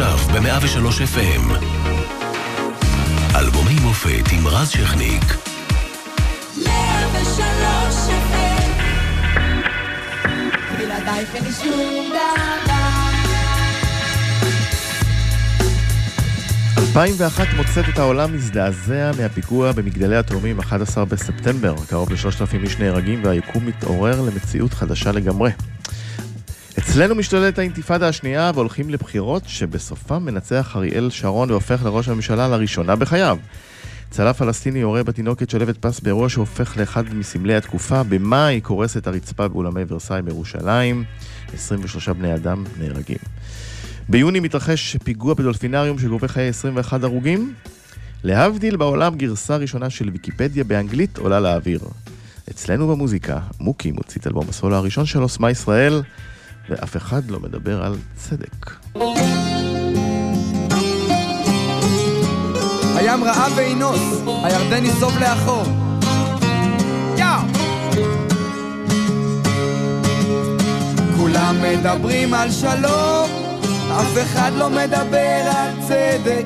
עכשיו ב-103 FM. אלבומי מופת עם רז שכניק. 103 FM. בלעדייך אין לי שום דבר 2001 מוצאת את העולם מזדעזע מהפיגוע במגדלי התאומים 11 בספטמבר. קרוב ל-3,000 איש נהרגים והיקום מתעורר למציאות חדשה לגמרי. אצלנו משתוללת האינתיפאדה השנייה והולכים לבחירות שבסופם מנצח אריאל שרון והופך לראש הממשלה לראשונה בחייו. צלף פלסטיני יורה בתינוקת שולבת פס באירוע שהופך לאחד מסמלי התקופה. במאי קורסת הרצפה באולמי ורסאי בירושלים. 23 בני אדם נהרגים. ביוני מתרחש פיגוע בדולפינריום שגובה חיי 21 הרוגים. להבדיל בעולם גרסה ראשונה של ויקיפדיה באנגלית עולה לאוויר. אצלנו במוזיקה, מוקי מוציא את אלבום הסולו הראשון שלו, סמה ישראל, ואף אחד לא מדבר על צדק. הים רעב ואינוס, הירדן ייסוב לאחור. יאו! כולם מדברים על שלום, אף אחד לא מדבר על צדק.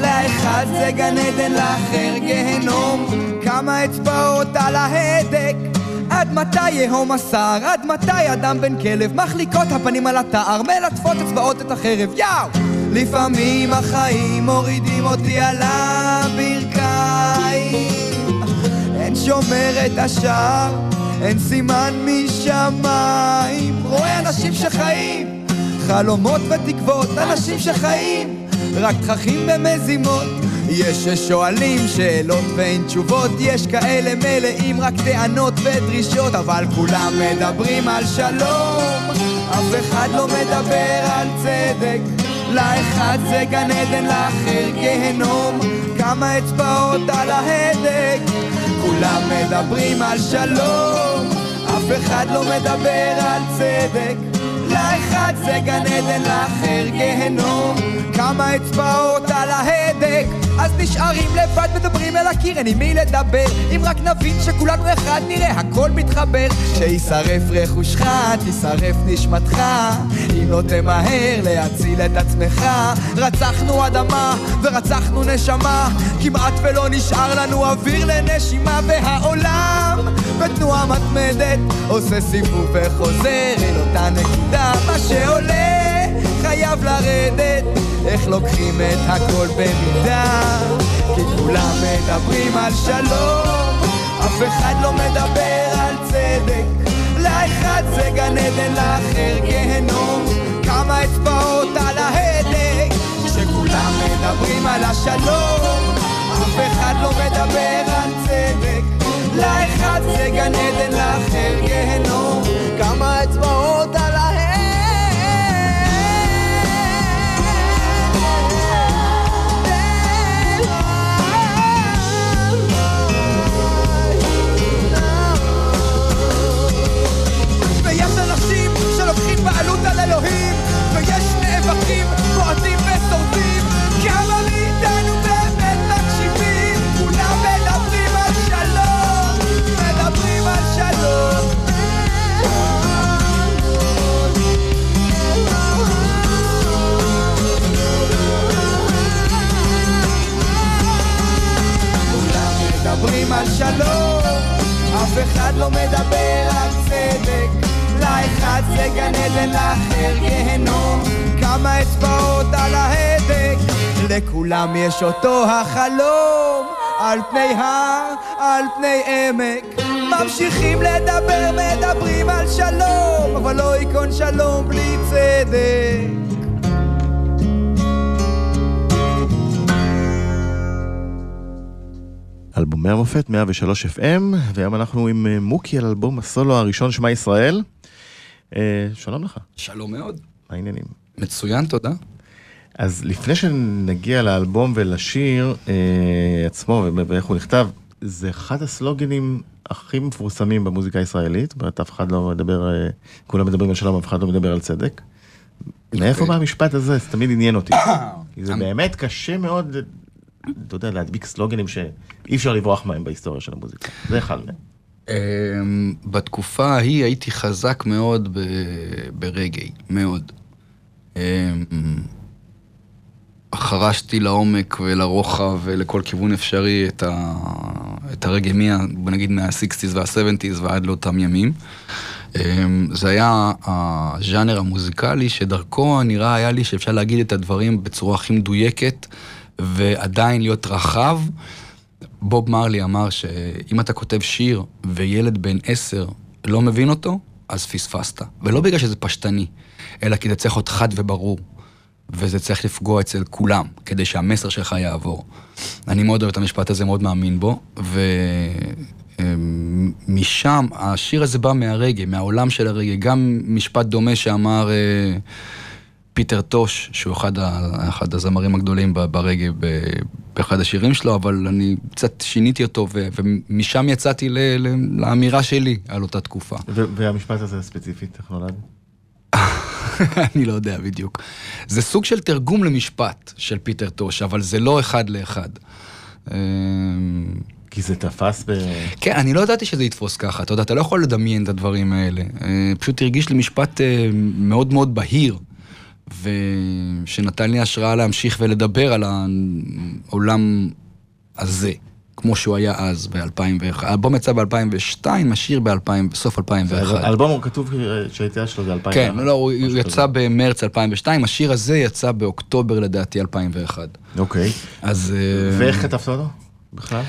לאחד זה גן עדן, לאחר גיהנום, כמה אצבעות על ההדק. עד מתי יהום השר? עד מתי אדם בן כלב? מחליקות הפנים על התער, מלטפות אצבעות את החרב, יאו! לפעמים החיים מורידים אותי על הברכיים אין שומר את השער, אין סימן משמיים רואה אנשים שחיים, חלומות ותקוות, אנשים שחיים רק תככים במזימות יש ששואלים שאלות ואין תשובות. יש כאלה מלאים רק טענות ודרישות אבל כולם מדברים על שלום. אף אחד לא מדבר על צדק. לאחד זה גן עדן, לאחר גיהנום. כמה אצבעות על ההדק. כולם מדברים על שלום. אף אחד לא מדבר על צדק. לאחד זה גן עדן, לאחר גיהנום. כמה אצבעות על ההדק אז נשארים לבד, מדברים אל הקיר, אין עם מי לדבר. אם רק נבין שכולנו אחד נראה, הכל מתחבר. שישרף רכושך, תשרף נשמתך. אם לא תמהר להציל את עצמך. רצחנו אדמה ורצחנו נשמה. כמעט ולא נשאר לנו אוויר לנשימה. והעולם בתנועה מתמדת עושה סיבוב וחוזר אל אותה נקודה. מה שעולה חייב לרדת איך לוקחים את הכל במידה? כי כולם מדברים על שלום אף אחד לא מדבר על צדק. לאחד זה גן עדן, לאחר גיהנום. כמה אצבעות על ההדק. כשכולם מדברים על השלום אף אחד לא מדבר על צדק. לאחד זה גן עדן, לאחר גיהנום. כמה אצבעות על מדברים על שלום, אף אחד לא מדבר על צדק. לאחד זה גן עדן, לאחר גיהנום. כמה אצבעות על ההדק לכולם יש אותו החלום. על פני הר, על פני עמק. ממשיכים לדבר, מדברים על שלום אבל לא ייכון שלום בלי צדק אלבומי המופת 103 FM, והיום אנחנו עם אה, מוקי על אלבום הסולו הראשון, שמע ישראל. אה, שלום לך. שלום מאוד. מה העניינים? מצוין, תודה. אז לפני שנגיע לאלבום ולשיר אה, עצמו ואיך הוא נכתב, זה אחד הסלוגנים הכי מפורסמים במוזיקה הישראלית, זאת אף אחד לא מדבר, אה, כולם מדברים על שלום, אף אחד לא מדבר על צדק. Okay. מאיפה בא המשפט הזה? זה תמיד עניין אותי. כי זה באמת קשה מאוד, אתה יודע, להדביק סלוגנים שאי אפשר לברוח מהם בהיסטוריה של המוזיקה. זה אחד מהם. אמ, בתקופה ההיא הייתי חזק מאוד ברגעי, מאוד. אמ, חרשתי לעומק ולרוחב ולכל כיוון אפשרי את, ה, את הרגע, מה, בוא נגיד מה-60's וה-70's ועד לאותם ימים. אמ, זה היה הז'אנר המוזיקלי שדרכו נראה היה לי שאפשר להגיד את הדברים בצורה הכי מדויקת ועדיין להיות רחב. בוב מרלי אמר שאם אתה כותב שיר וילד בן עשר לא מבין אותו, אז פספסת. ולא בגלל שזה פשטני, אלא כי זה צריך להיות חד וברור. וזה צריך לפגוע אצל כולם, כדי שהמסר שלך יעבור. אני מאוד אוהב את המשפט הזה, מאוד מאמין בו, ומשם, השיר הזה בא מהרגע, מהעולם של הרגע. גם משפט דומה שאמר אה, פיטר טוש, שהוא אחד, ה, אחד הזמרים הגדולים ברגע, באחד השירים שלו, אבל אני קצת שיניתי אותו, ומשם יצאתי ל, ל, לאמירה שלי על אותה תקופה. והמשפט הזה ספציפית, איך נולד? אני לא יודע בדיוק. זה סוג של תרגום למשפט של פיטר טוש, אבל זה לא אחד לאחד. אמ, כי זה תפס ב... כן, אני לא ידעתי שזה יתפוס ככה, אתה יודע, אתה לא יכול לדמיין את הדברים האלה. אה, פשוט הרגיש לי משפט אה, מאוד מאוד בהיר, ושנתן לי השראה להמשיך ולדבר על העולם הזה. כמו שהוא היה אז ב-2001. האלבום יצא ב-2002, השיר בסוף 2001. האלבום הוא כתוב שהיציאה שלו זה 2001. כן, לא, הוא יצא במרץ 2002, השיר הזה יצא באוקטובר לדעתי 2001. אוקיי. אז... אה, ואיך כתבת אותו בכלל?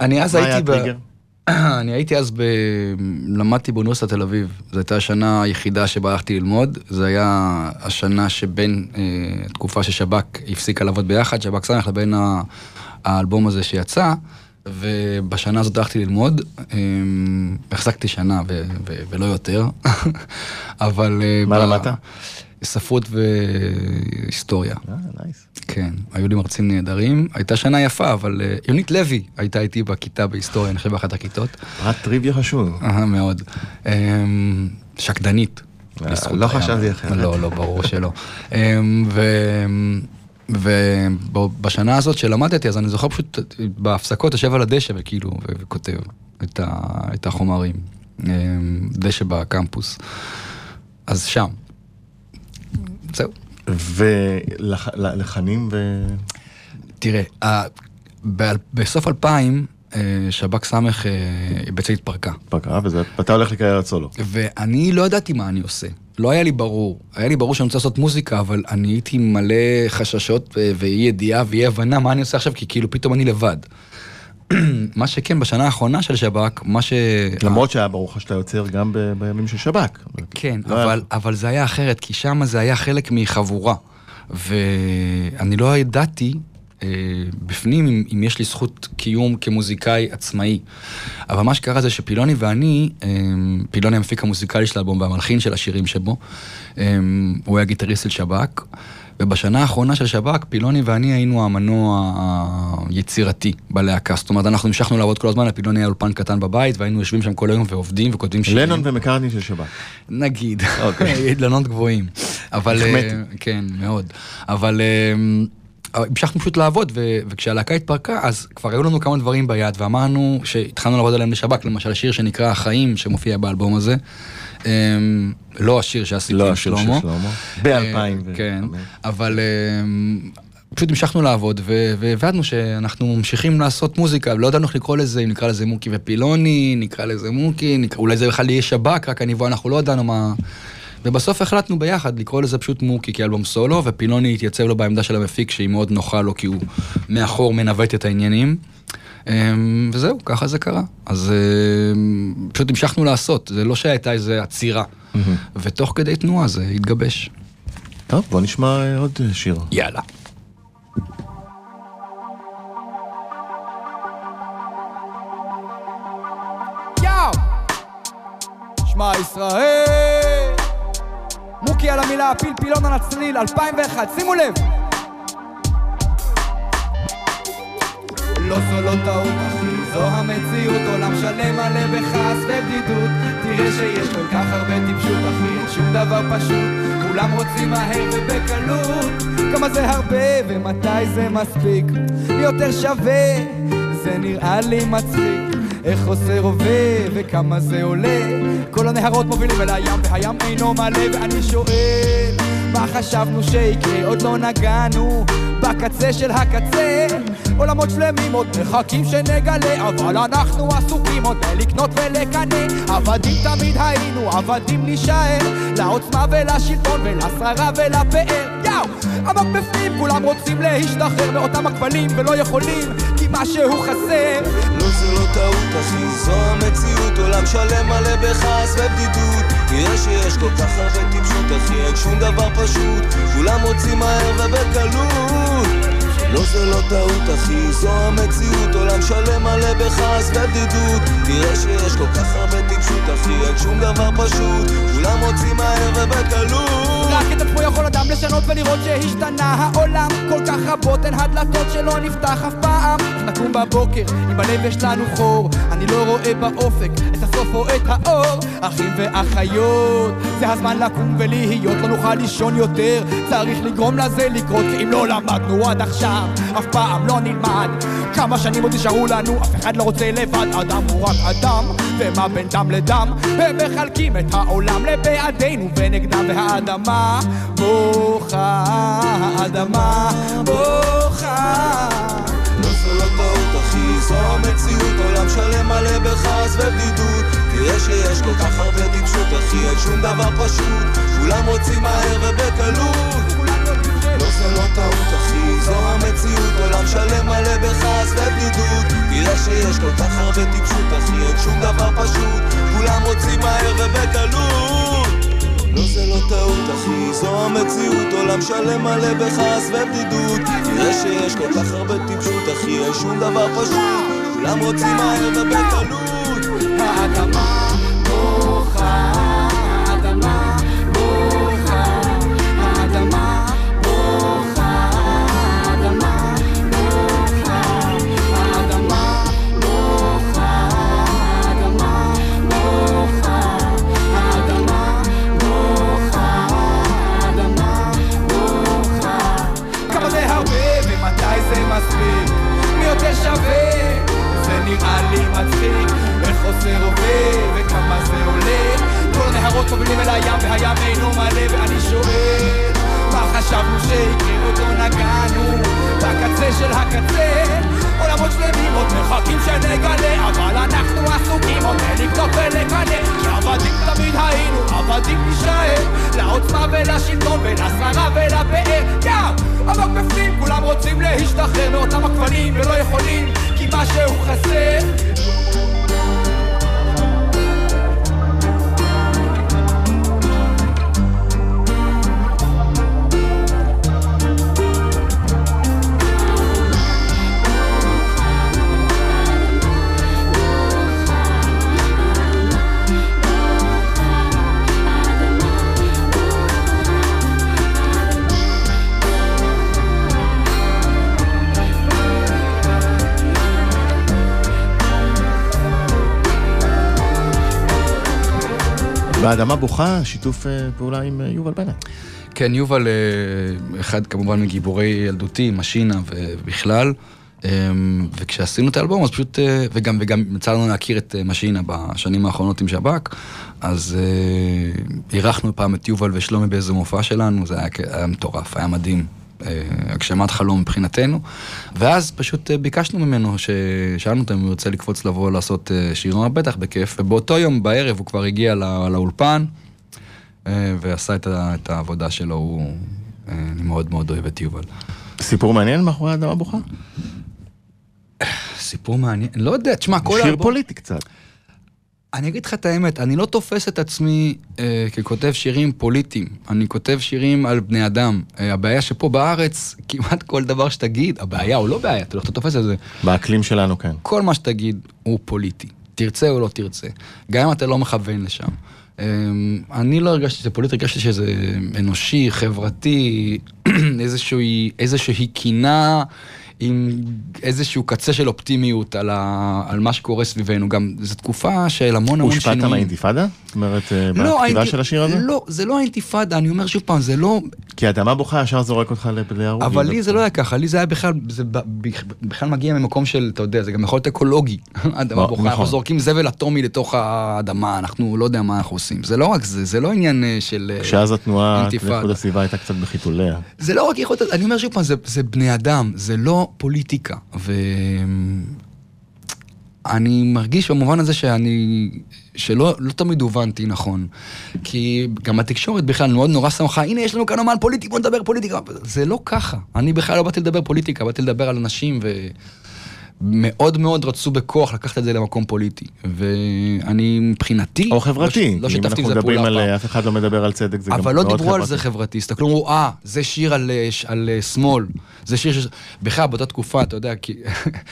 אני אז הייתי ב... אני הייתי אז ב... למדתי באוניברסיטת תל אביב. זו הייתה השנה היחידה שבה הלכתי ללמוד. זו הייתה השנה שבין אה, תקופה ששב"כ הפסיקה לעבוד ביחד, שב"כ סמך לבין ה... האלבום הזה שיצא, ובשנה הזאת הלכתי ללמוד, אמ, החזקתי שנה ו- ו- ולא יותר, אבל... אה, מה למדת? ספרות והיסטוריה. אה, נייס. כן, היו לי מרצים נהדרים. הייתה שנה יפה, אבל אה, יונית לוי הייתה איתי בכיתה בהיסטוריה, אני חושב באחת הכיתות. פרט טריוויה חשוב. אהה, מאוד. אמ, שקדנית. לא חשבתי אחרת. לא, לא, ברור שלא. אמ, ובשנה הזאת שלמדתי, אז אני זוכר פשוט בהפסקות יושב על הדשא וכאילו, וכותב את החומרים. אמ, דשא בקמפוס. אז שם. זהו. ולחנים ו... תראה, בסוף 2000, אה, שב"כ סמך אה, בעצם התפרקה. התפרקה, ואתה הולך לקריירת סולו. ואני לא ידעתי מה אני עושה. לא היה לי ברור. היה לי ברור שאני רוצה לעשות מוזיקה, אבל אני הייתי מלא חששות ואי ידיעה ואי הבנה מה אני עושה עכשיו, כי כאילו פתאום אני לבד. מה שכן, בשנה האחרונה של שב"כ, מה ש... למרות שהיה ברור לך שאתה יוצר גם ב- בימים של שב"כ. כן, לא אבל, היה... אבל זה היה אחרת, כי שם זה היה חלק מחבורה. ואני לא ידעתי אה, בפנים אם, אם יש לי זכות קיום כמוזיקאי עצמאי. אבל מה שקרה זה שפילוני ואני, אה, פילוני המפיק המוזיקלי של האלבום והמלחין של השירים שבו, אה, הוא היה גיטריסט של שב"כ. ובשנה האחרונה של שב"כ, פילוני ואני היינו המנוע היצירתי בלהקה. זאת אומרת, אנחנו המשכנו לעבוד כל הזמן, לפילוני היה אולפן קטן בבית, והיינו יושבים שם כל היום ועובדים וכותבים שירים. לנון ומקארטני של שב"כ. נגיד, אוקיי. אילנות גבוהים. אבל... החמאתי. כן, מאוד. אבל... המשכנו פשוט לעבוד, ו- וכשהלהקה התפרקה, אז כבר היו לנו כמה דברים ביד, ואמרנו שהתחלנו לעבוד עליהם לשב"כ, למשל שיר שנקרא החיים, שמופיע באלבום הזה. Um, לא השיר שעשיתי לא עם שלמה. לא שלמה. ב-2000. Uh, כן, אבל um, פשוט המשכנו לעבוד, והבדנו שאנחנו ממשיכים לעשות מוזיקה, ולא ידענו איך לקרוא לזה, אם נקרא לזה מוקי ופילוני, נקרא לזה מוקי, נקרא, אולי זה בכלל יהיה שב"כ, רק אני ואנחנו לא ידענו מה... ובסוף החלטנו ביחד לקרוא לזה פשוט מוקי כאלבום סולו, ופילוני התייצב לו בעמדה של המפיק שהיא מאוד נוחה לו כי הוא מאחור מנווט את העניינים. אמ, וזהו, ככה זה קרה. אז אמ, פשוט המשכנו לעשות, זה לא שהייתה איזה עצירה. ותוך כדי תנועה זה התגבש. טוב, בוא נשמע אה, עוד אה, שיר. יאללה. שמע ישראל מוקי על המילה פלפילון על הצליל 2001 שימו לב לא זו לא טעות אחי, זו המציאות עולם שלם מלא בכעס ובדידות. תראה שיש כל כך הרבה טיפשות אחי, אין שום דבר פשוט. כולם רוצים מהר ובקלות. כמה זה הרבה ומתי זה מספיק? יותר שווה זה נראה לי מצחיק. איך עושה רובה וכמה זה עולה? כל הנהרות מובילים אל הים והים אינו מלא ואני שואל מה חשבנו שיקרה? עוד לא נגענו בקצה של הקצה. עולמות שלמים עוד מחכים שנגלה אבל אנחנו עסוקים עוד בלקנות ולקנא. עבדים תמיד היינו, עבדים נישאר לעוצמה ולשלטון ולשררה ולפאר. יאו! עמוק בפנים כולם רוצים להשתחרר מאותם הכבלים ולא יכולים כי משהו חסר. לא זה לא טעות אחי, זו המציאות. עולם שלם מלא בכעס ובדידות תראה שיש כל כך הרבה טיפשות אחי, אין שום דבר פשוט. כולם רוצים מהר ובקלות לא זה לא טעות אחי, זו המציאות. עולם שלם מלא בכעס ובדידות תראה שיש כל כך הרבה טיפשות אחי, אין שום דבר פשוט. כולם רוצים מהר ובקלות רק את עצמו יכול אדם לשנות ולראות שהשתנה. העולם כל כך רבות הן הדלתות שלא נפתח אף פעם. נקום בבוקר, אם בלב יש לנו חור. אני לא רואה באופק את הסוף או את האור. אחים ואחיות, זה הזמן לקום ולהיות. לא נוכל לישון יותר. צריך לגרום לזה לקרות כי אם לא למדנו עד עכשיו אף פעם לא נלמד. כמה שנים עוד נשארו לנו, אף אחד לא רוצה לבד. אדם הוא רק אדם, ומה בין דם לדם? הם מחלקים את העולם לבעדינו ונגדם והאדמה בוכה, האדמה בוכה זו המציאות עולם שלם מלא בכעס ובדידות. תראה שיש כל כך הרבה טיפשות אחי, אין שום דבר פשוט. כולם רוצים מהר ובקלות. לא זה לא טעות אחי, זו המציאות עולם שלם מלא בכעס ובדידות. תראה שיש כל כך הרבה טיפשות אחי, אין שום דבר פשוט. כולם רוצים מהר ובקלות לא זה לא טעות אחי, זו המציאות. עולם שלם מלא בכעס ובדידות. תראה שיש כל כך הרבה טיפשות אחי, אין שום דבר פשוט. כולם רוצים מהר ובקלות. האדמה חוסר עובר וכמה זה עולה. כל הנהרות מובילים אל הים והים אינו מלא ואני שואל מה חשבנו שיקרה עוד לא נגענו? בקצה של הקצה עולמות שלמים עוד מחכים שנגלה אבל אנחנו עסוקים עוד בלקנות ולקנא. כי עבדים תמיד היינו עבדים נישאר לעוצמה ולשלטון ולשררה ולפאר יאו! עמוק בפנים כולם רוצים להשתחרר מאותם הכבלים ולא יכולים כי משהו חסר באדמה בוכה, שיתוף אה, פעולה עם אה, יובל בנט. כן, יובל, אה, אחד כמובן מגיבורי ילדותי, משינה ובכלל. וכשעשינו את האלבום, אז פשוט, וגם, וגם יצא לנו להכיר את משינה בשנים האחרונות עם שב"כ, אז אירחנו פעם את יובל ושלומי באיזה מופע שלנו, זה היה, היה מטורף, היה מדהים. אה, הגשמת חלום מבחינתנו, ואז פשוט אה, ביקשנו ממנו, ששאלנו אותו אם הוא ירצה לקפוץ לבוא לעשות אה, שיר, הוא בטח בכיף, ובאותו יום בערב הוא כבר הגיע לא, לאולפן, ועשה את, את העבודה שלו, הוא, אני מאוד מאוד אוהב את יובל. סיפור מעניין מאחורי האדמה בוכה? סיפור מעניין, לא יודע, תשמע, כל שיר האלבום- פוליטי קצת. אני אגיד לך את האמת, אני לא תופס את עצמי אה, ככותב שירים פוליטיים, אני כותב שירים על בני אדם. אה, הבעיה שפה בארץ, כמעט כל דבר שתגיד, הבעיה או לא בעיה, אתה לא תופס את זה, באקלים שלנו, כן. כל מה שתגיד הוא פוליטי, תרצה או לא תרצה, גם אם אתה לא מכוון לשם. אה, אני לא הרגשתי שזה פוליטי, הרגשתי שזה אנושי, חברתי, איזושהי, איזושהי קינה עם איזשהו קצה של אופטימיות על, ה, על מה שקורה סביבנו. גם זו תקופה של המון המון שינויים. הושפעת מהאינתיפאדה? זאת אומרת, אה, בכתיבה האינתי- של השיר הזה? לא, זה לא האינתיפאדה, אני אומר שוב פעם, זה לא... כי האדמה בוכה ישר זורק אותך להרוגים. אבל לי זה לא היה ככה, לי זה היה בכלל, זה בכלל מגיע ממקום של, אתה יודע, זה גם יכול להיות אקולוגי. האדמה בוכה, נכון. אנחנו זורקים זבל אטומי לתוך האדמה, אנחנו לא יודע מה אנחנו עושים. זה לא רק זה, זה לא עניין אה, של... אה, כשאז התנועה. לאיכות הסביבה הייתה קצת בחיתוליה. זה לא רק יכולת, אני אומר שוב פעם, זה, זה בני אדם, זה לא פוליטיקה. ואני מרגיש במובן הזה שאני, שלא לא תמיד הובנתי נכון. כי גם התקשורת בכלל מאוד נורא שמחה, הנה יש לנו כאן אומן פוליטי, בוא נדבר פוליטיקה. זה לא ככה. אני בכלל לא באתי לדבר פוליטיקה, באתי לדבר על אנשים ו... מאוד מאוד רצו בכוח לקחת את זה למקום פוליטי, ואני מבחינתי, או חברתי. לא אם שיתפתי עם זה פעולה פעם. אף אחד לא מדבר על צדק, זה גם אבל לא מאוד דיברו על חברתי. זה חברתי, הסתכלו, אמרו, אה, זה שיר על, על אה, שמאל, זה שיר ש... בכלל, באותה תקופה, אתה יודע, כי...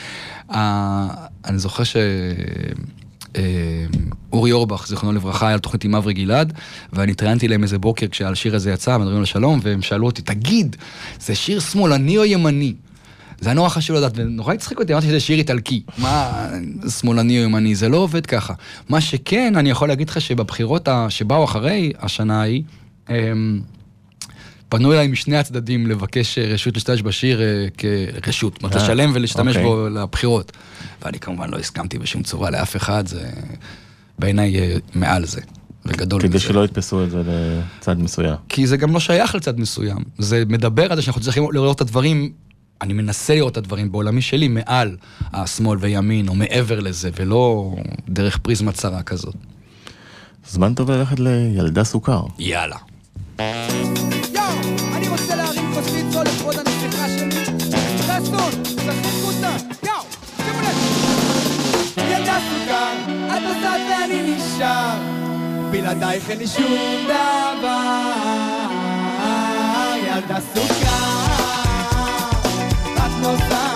אה, אני זוכר ש... אה, אורי אורבך, זיכרונו לברכה, היה על תוכנית עם אברי גלעד, ואני התראיינתי להם איזה בוקר כשהשיר הזה יצא, מדברים על שלום, והם שאלו אותי, תגיד, זה שיר שמאלני או ימני? זה היה נורא חשוב לדעת, ונורא הצחיק אותי, אמרתי שזה שיר איטלקי. מה, שמאלני או ימני, זה לא עובד ככה. מה שכן, אני יכול להגיד לך שבבחירות שבאו אחרי השנה ההיא, אמ, פנו אליי משני הצדדים לבקש אה, רשות להשתמש בשיר אה, כרשות, זאת אומרת, לשלם ולהשתמש אוקיי. בו לבחירות. ואני כמובן לא הסכמתי בשום צורה לאף אחד, זה בעיניי אה, מעל זה, וגדול כדי מזה. שלא יתפסו את זה לצד מסוים. כי זה גם לא שייך לצד מסוים. זה מדבר על זה שאנחנו צריכים לראות את הדברים, אני מנסה לראות את הדברים בעולמי שלי מעל השמאל וימין, או מעבר לזה, ולא דרך פריזמה צרה כזאת. זמן טוב ללכת לילדה סוכר. יאללה. בלעדייך אין לי שום דבר. ילדה סוכר, את נוסעת.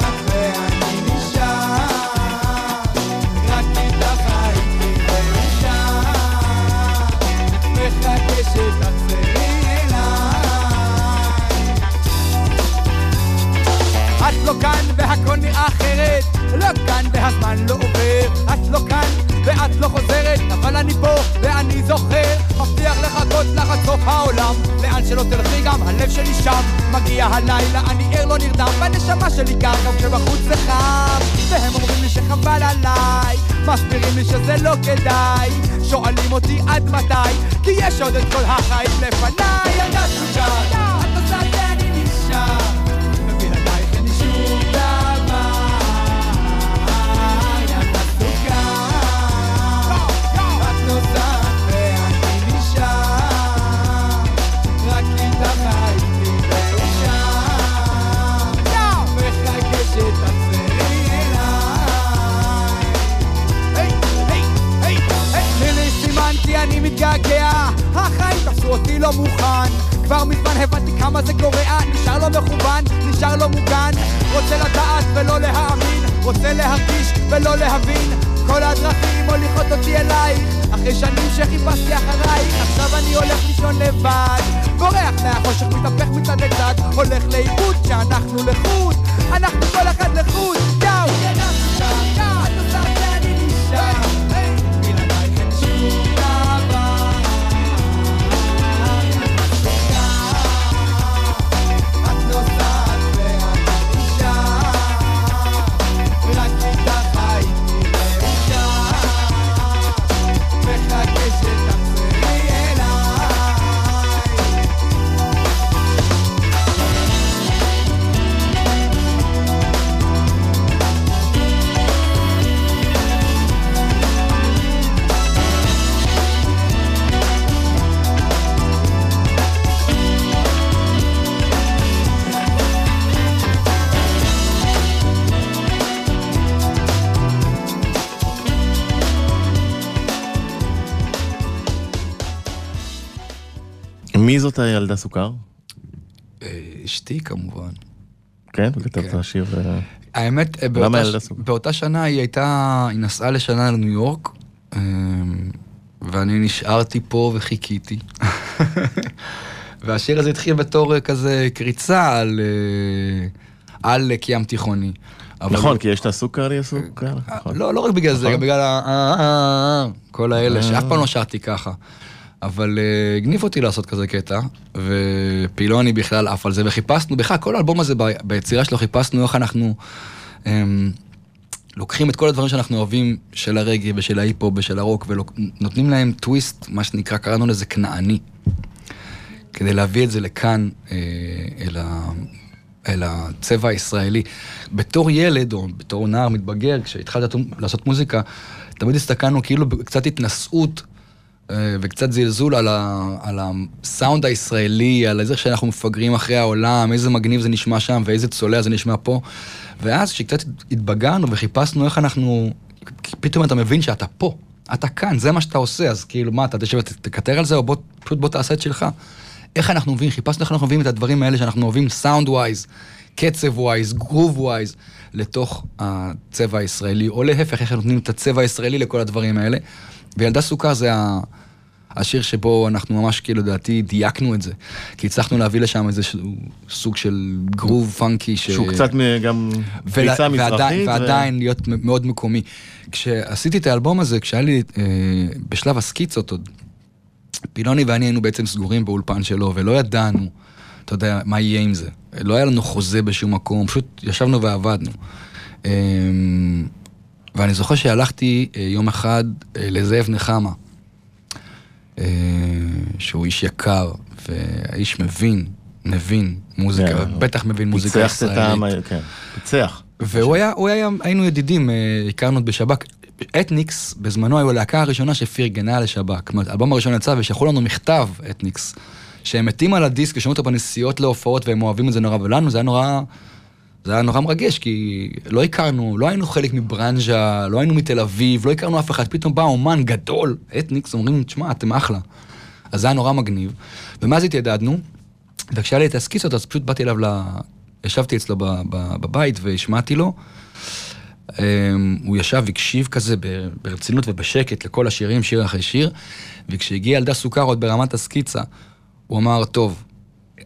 את לא כאן והכל נראה אחרת, לא כאן והזמן לא עובר. את לא כאן ואת לא חוזרת, אבל אני פה ואני זוכר. מבטיח לחכות לך עד סוף העולם, לאן שלא תלכי גם הלב שלי שם. מגיע הלילה, אני ער לא נרדם, והנשמה שלי קר גם כשבחוץ זה חם. והם אומרים לי שחבל עליי, מסבירים לי שזה לא כדאי. שואלים אותי עד מתי, כי יש עוד את כל החיים לפניי. ילדה סוכר, מי זאת הילדה סוכר? אה, אשתי כמובן. כן? וכתבת כן. שיר... אה, האמת, אה, באותה, ש... סוכר? באותה שנה היא הייתה, היא נסעה לשנה לניו יורק, ואני נשארתי פה וחיכיתי. והשיר הזה התחיל בתור כזה קריצה על, על קים תיכוני. נכון, כי יש את הסוכר לי הסוכר. נכון. לא, לא רק בגלל זה, נכון. גם בגלל כל האלה, שאף פעם לא שרתי ככה. אבל אה, הגניב אותי לעשות כזה קטע, ופילוני בכלל עף על זה, וחיפשנו, בכלל, כל האלבום הזה ביצירה שלו חיפשנו איך אנחנו אמ, לוקחים את כל הדברים שאנחנו אוהבים של הרגי ושל ההיפ-הופ ושל הרוק, ונותנים להם טוויסט, מה שנקרא, קראנו לזה כנעני. כדי להביא את זה לכאן, אה, אל, ה, אל הצבע הישראלי. בתור ילד, או בתור נער מתבגר, כשהתחלתי לעשות מוזיקה, תמיד הסתכלנו כאילו בקצת התנשאות וקצת זלזול על, ה, על הסאונד הישראלי, על איזה שאנחנו מפגרים אחרי העולם, איזה מגניב זה נשמע שם ואיזה צולע זה נשמע פה. ואז כשקצת התבגרנו וחיפשנו איך אנחנו, פתאום אתה מבין שאתה פה, אתה כאן, זה מה שאתה עושה, אז כאילו מה, אתה תשב ותקטר על זה, או בוא, פשוט בוא תעשה את שלך. איך אנחנו מביאים, חיפשנו איך אנחנו מביאים את הדברים האלה שאנחנו אוהבים sound wise, קצב wise, groove wise, לתוך הצבע הישראלי, או להפך, איך נותנים את הצבע הישראלי לכל הדברים האלה. וילדה סוכר זה ה... השיר שבו אנחנו ממש, כאילו, לדעתי, דייקנו את זה. כי הצלחנו להביא לשם איזשהו סוג של גרוב פאנקי. ש... שהוא קצת מ- גם פריצה ול- ועדיין, מזרחית. ו- ועדיין להיות מאוד מקומי. כשעשיתי את האלבום הזה, כשהיה לי אה, בשלב הסקיצות עוד, פילוני ואני היינו בעצם סגורים באולפן שלו, ולא ידענו, אתה יודע, מה יהיה עם זה. לא היה לנו חוזה בשום מקום, פשוט ישבנו ועבדנו. אה, ואני זוכר שהלכתי אה, יום אחד אה, לזאב נחמה, אה, שהוא איש יקר, והאיש מבין, מבין מוזיקה, כן. בטח מבין מוזיקה פיצח את ישראלית. הטעם, ה- כן, פיצח. והוא היה, הוא היה, היינו ידידים, הכרנו עוד בשב"כ. אתניקס, בזמנו היו הלהקה הראשונה שפרגנה לשב"כ. זאת אומרת, האלבום הראשון יצא ושלחו לנו מכתב, אתניקס, שהם מתים על הדיסק ושומעים אותו בנסיעות להופעות והם אוהבים את זה נורא, ולנו זה היה נורא, זה היה נורא מרגש, כי לא הכרנו, לא היינו חלק מברנז'ה, לא היינו מתל אביב, לא הכרנו אף אחד, פתאום בא אומן גדול, אתניקס, אומרים, תשמע, אתם אחלה. אז זה היה נורא מגניב. ומאז התיידדנו, וכשהיה לי את הסקיצות, אז פשוט באתי אליו, ל... ישבתי אצלו ב- ב- בבית והשמעתי לו. אמ, הוא ישב, הקשיב כזה ברצינות ובשקט לכל השירים, שיר אחרי שיר, וכשהגיע ילדה סוכר עוד ברמת הסקיצה, הוא אמר, טוב,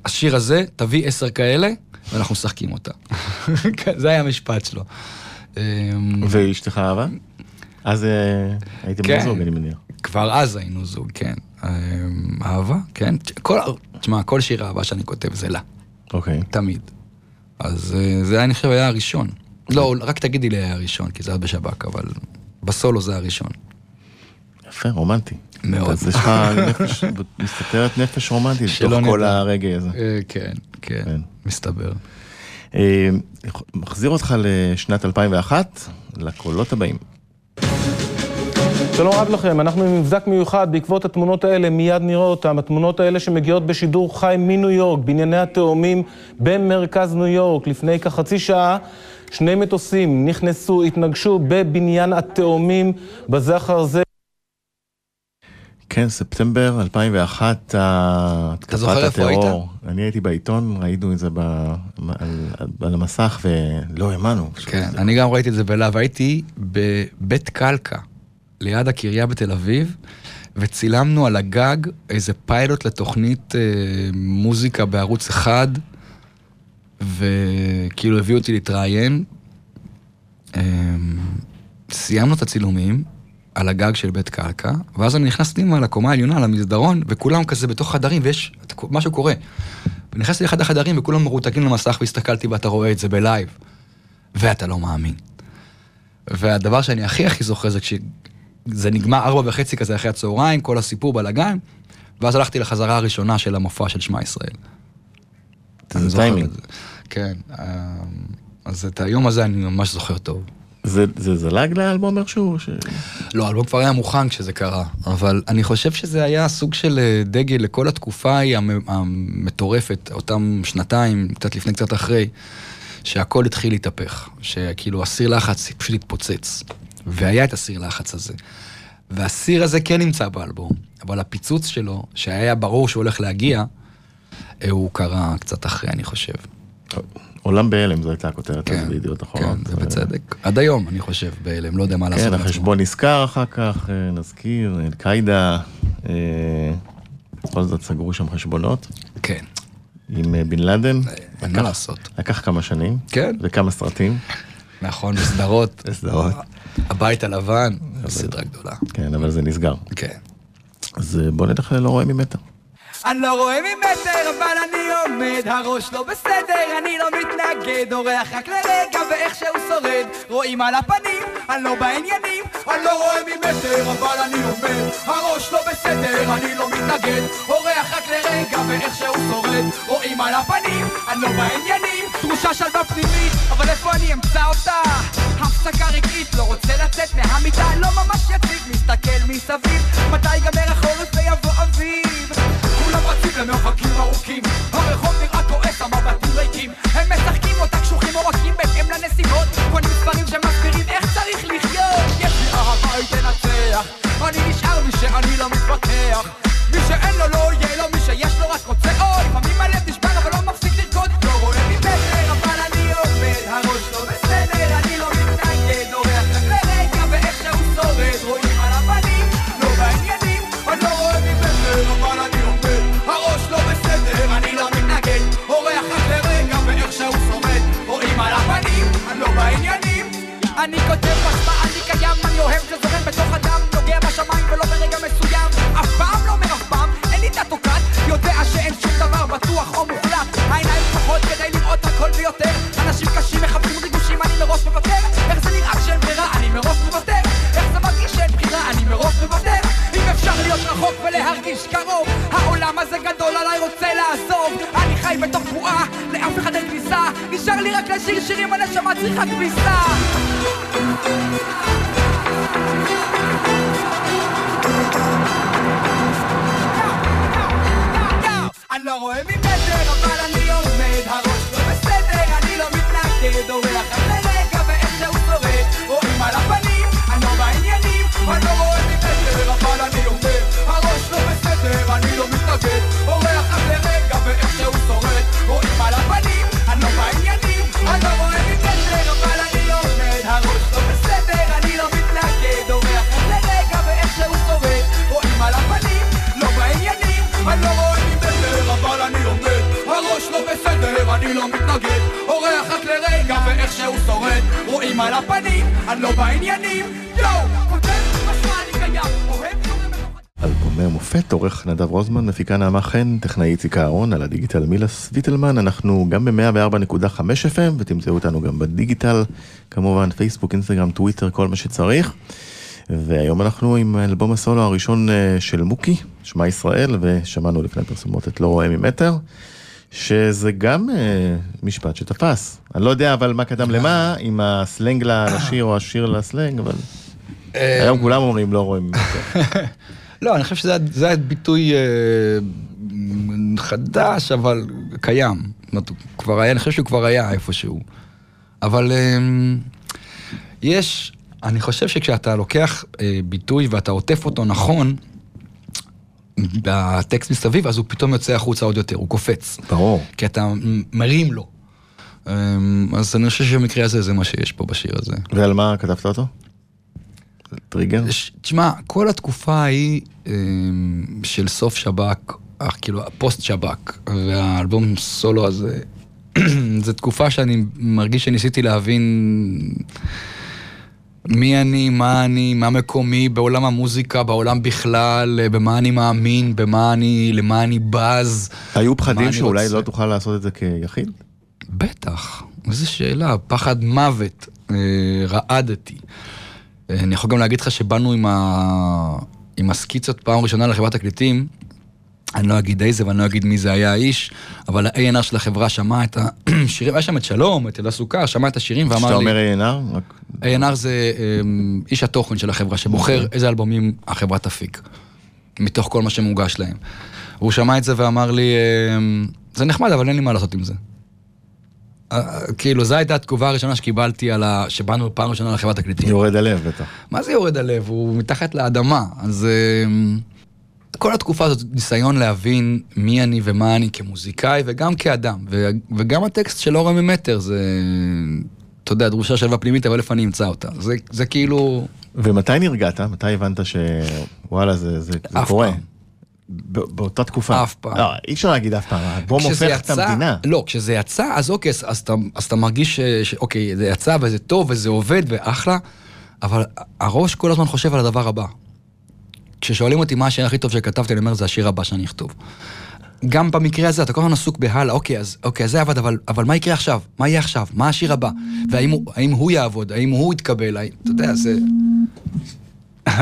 השיר הזה, תביא עשר כאלה, ואנחנו משחקים אותה. כן, זה היה המשפט שלו. אמ, ואשתך אהבה? אז אה, הייתם כן. זוג, אני מניח. כבר אז היינו זוג, כן. אמ, אהבה, כן. כל, תשמע, כל שיר אהבה שאני כותב זה לה. אוקיי. תמיד. אז אה, זה אני חושב היה הראשון. לא, רק תגידי לי היה הראשון, כי זה היה בשב"כ, אבל בסולו זה הראשון. יפה, רומנטי. מאוד. אז יש לך נפש, מסתתרת נפש רומנטית בתוך כל. הרגע הזה. אה, כן, כן, כן. מסתבר. אה, מחזיר אותך לשנת 2001, לקולות הבאים. שלום רב לכם, אנחנו עם מבזק מיוחד בעקבות התמונות האלה, מיד נראה אותן. התמונות האלה שמגיעות בשידור חי מניו יורק, בענייני התאומים במרכז ניו יורק. לפני כחצי שעה, שני מטוסים נכנסו, התנגשו בבניין התאומים בזה אחר זה. כן, ספטמבר 2001, התקפת זוכר איפה הטרור. אני הייתי בעיתון, ראינו את זה ב- על, על המסך ולא האמנו. כן, אני גם ראיתי את זה בלהב. הייתי בבית קלקה, ליד הקריה בתל אביב, וצילמנו על הגג איזה פיילוט לתוכנית אה, מוזיקה בערוץ אחד, וכאילו הביאו אותי להתראיין. אה, סיימנו את הצילומים על הגג של בית קלקה, ואז אני נכנס פנימה לקומה העליונה, למסדרון, וכולם כזה בתוך חדרים, ויש, משהו קורה. ונכנסתי לאחד החדרים וכולם מרותקים למסך והסתכלתי ואתה רואה את זה בלייב. ואתה לא מאמין. והדבר שאני הכי הכי זוכר זה כשזה נגמר ארבע וחצי כזה אחרי הצהריים, כל הסיפור בלאגן, ואז הלכתי לחזרה הראשונה של המופע של שמע ישראל. זה טיימינג. כן, אה, אז את היום הזה אני ממש זוכר טוב. זה, זה זלג לאלבום איכשהו? ש... לא, האלבום כבר היה מוכן כשזה קרה, אבל אני חושב שזה היה סוג של אה, דגל לכל התקופה ההיא המ- המטורפת, אותם שנתיים, קצת לפני, קצת אחרי, שהכל התחיל להתהפך, שכאילו הסיר לחץ פשוט התפוצץ, והיה את הסיר לחץ הזה. והסיר הזה כן נמצא באלבום, אבל הפיצוץ שלו, שהיה ברור שהוא הולך להגיע, אה, הוא קרה קצת אחרי, אני חושב. עולם בהלם, זו הייתה הכותרת כן, אז בידיעות אחרונות. כן, זה בצדק. עד היום, אני חושב, בהלם, לא יודע מה לעשות. כן, עם עצמו. החשבון נסגר אחר כך, אה, נזכיר, אה, בכל זאת סגרו שם חשבונות. כן. עם אה, בן לאדן. אין מה לעשות. לקח כמה שנים. כן. וכמה סרטים. נכון, בסדרות. בסדרות. הבית הלבן, סדרה גדולה. כן, אבל זה נסגר. כן. אז אה, בוא נלך ללא רואה ממטר. אני לא רואה ממטר, אבל אני עומד, הראש לא בסדר, אני לא מתנגד, אורח רק לרגע ואיך שהוא שורד, רואים על הפנים, אני לא בעניינים, אני לא רואה ממטר, אבל אני עומד, הראש לא בסדר, אני לא מתנגד, אורח רק לרגע ואיך שהוא שורד, רואים על הפנים, אני לא בעניינים, תחושה שלווה פנימית, אבל איפה אני אמצא אותה? הפסקה רגעית, לא רוצה לצאת מהמיטה, לא ממש יציב, מסתכל מסביב, נדב רוזמן, מפיקה נעמה חן, טכנאי איציק אהרון, על הדיגיטל מילס ויטלמן, אנחנו גם ב-104.5 FM, ותמצאו אותנו גם בדיגיטל, כמובן פייסבוק, אינסטגרם, טוויטר, כל מה שצריך. והיום אנחנו עם אלבום הסולו הראשון אה, של מוקי, שמע ישראל, ושמענו לפני פרסומות את לא רואה ממטר, שזה גם אה, משפט שתפס. אני לא יודע אבל מה קדם למה, אם הסלנג לשיר או השיר לסלנג, אבל היום כולם אומרים לא רואים ממטר. לא, אני חושב שזה ביטוי אה, חדש, אבל קיים. זאת אומרת, כבר היה, אני חושב שהוא כבר היה איפשהו. אבל אה, יש, אני חושב שכשאתה לוקח אה, ביטוי ואתה עוטף אותו נכון, בטקסט מסביב, אז הוא פתאום יוצא החוצה עוד יותר, הוא קופץ. ברור. כי אתה מרים לו. אה, אז אני חושב שבמקרה הזה זה מה שיש פה בשיר הזה. ועל מה כתבת אותו? טריגר? תשמע, כל התקופה ההיא אה, של סוף שב"כ, אה, כאילו הפוסט שב"כ, והאלבום סולו הזה, זו תקופה שאני מרגיש שניסיתי להבין מי אני, מה אני, מה מקומי בעולם המוזיקה, בעולם בכלל, אה, במה אני מאמין, במה אני, למה אני בז. היו פחדים שאולי רוצה. לא תוכל לעשות את זה כיחיד? בטח, איזו שאלה, פחד מוות, אה, רעדתי. אה, אני יכול גם להגיד לך שבאנו עם, ה... עם הסקיצות פעם ראשונה לחברת תקליטים, אני לא אגיד איזה ואני לא אגיד מי זה היה האיש, אבל ה-A&R של החברה שמע את השירים, היה שם את שלום, את אלעד סוכר, שמע את השירים ואמר כשאתה לי... אומר A&R, רק... A&R זה אמ, איש התוכן של החברה, שבוחר איזה אלבומים החברה תפיק, מתוך כל מה שמוגש להם. והוא שמע את זה ואמר לי, אמ, זה נחמד, אבל אין לי מה לעשות עם זה. אה, כאילו, זו הייתה התגובה הראשונה שקיבלתי על ה... שבאנו פעם ראשונה לחברת תקליטים. יורד הלב בטח. מה זה יורד הלב? הוא מתחת לאדמה. אז אמ, כל התקופה הזאת, ניסיון להבין מי אני ומה אני כמוזיקאי וגם כאדם. ו- וגם הטקסט של אורה ממטר זה, אתה יודע, דרושה שלווה פנימית, אבל איפה אני אמצא אותה? זה, זה כאילו... ומתי נרגעת? מתי הבנת שוואלה זה, זה, זה קורה? פעם. באותה תקופה. אף פעם. לא, אי אפשר להגיד אף פעם, כשזה הופך את יצא- המדינה. לא, כשזה יצא, אז אוקיי, אז- אז אתה, אז אתה מרגיש ש, ש, אוקיי, זה יצא וזה טוב וזה עובד ואחלה, אבל הראש כל הזמן חושב על הדבר הבא. כששואלים אותי מה השיר הכי טוב שכתבתי, אני אומר, זה השיר הבא שאני אכתוב. גם במקרה הזה, אתה כל הזמן עסוק בהלאה, אוקיי, אז, אוקיי, זה עבד, אבל, אבל מה יקרה עכשיו? מה יהיה עכשיו? מה השיר הבא? והאם הוא, הוא יעבוד? האם הוא יתקבל? האם, אתה יודע, זה...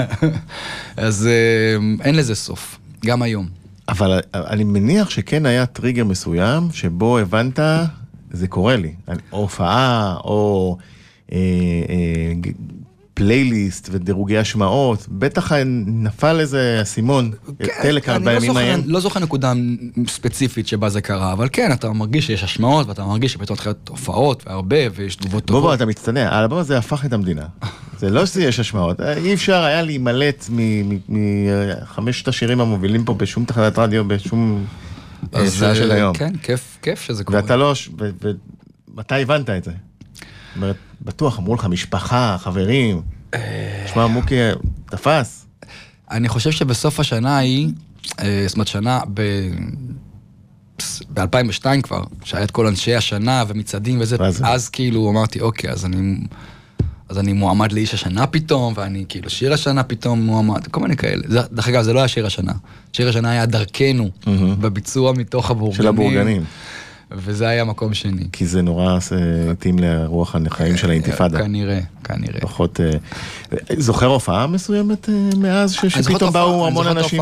אז אה, אין לזה סוף, גם היום. אבל אני מניח שכן היה טריגר מסוים שבו הבנת, זה קורה לי. הופעה, או אה, אה, פלייליסט ודירוגי השמעות, בטח נפל איזה אסימון, טלקארד כן, אני לא בימים ההם. לא זוכר נקודה ספציפית שבה זה קרה, אבל כן, אתה מרגיש שיש השמעות, ואתה מרגיש שפתאום מתחילות הופעות, והרבה, ויש תגובות בוא בוא, טובות. אתה מצטנע, האלבום הזה הפך את המדינה. זה לא שיש השמעות, אי אפשר היה להימלט מחמשת השירים המובילים פה בשום תחנת רדיו, בשום אה, אז, שעה של אה, היום. כן, כיף, כיף שזה קורה. ואתה לא, ומתי הבנת את זה? אומרת, בטוח אמרו לך משפחה, חברים. שמע, מוקי תפס. אני חושב שבסוף השנה ההיא, אה, זאת אומרת שנה ב... ב-2002 כבר, שהיה את כל אנשי השנה ומצעדים וזה? אז כאילו אמרתי, אוקיי, אז אני, אז אני מועמד לאיש השנה פתאום, ואני כאילו שיר השנה פתאום מועמד, כל מיני כאלה. זה- דרך אגב, זה לא היה שיר השנה. שיר השנה היה דרכנו, מהמם. בביצוע מתוך הבורגנים. של הבורגנים. וזה היה מקום שני. כי זה נורא אה, התאים לרוח החיים של האינתיפאדה. כנראה, כנראה. פחות... אה, זוכר הופעה מסוימת אה, מאז שפתאום באו המון אנשים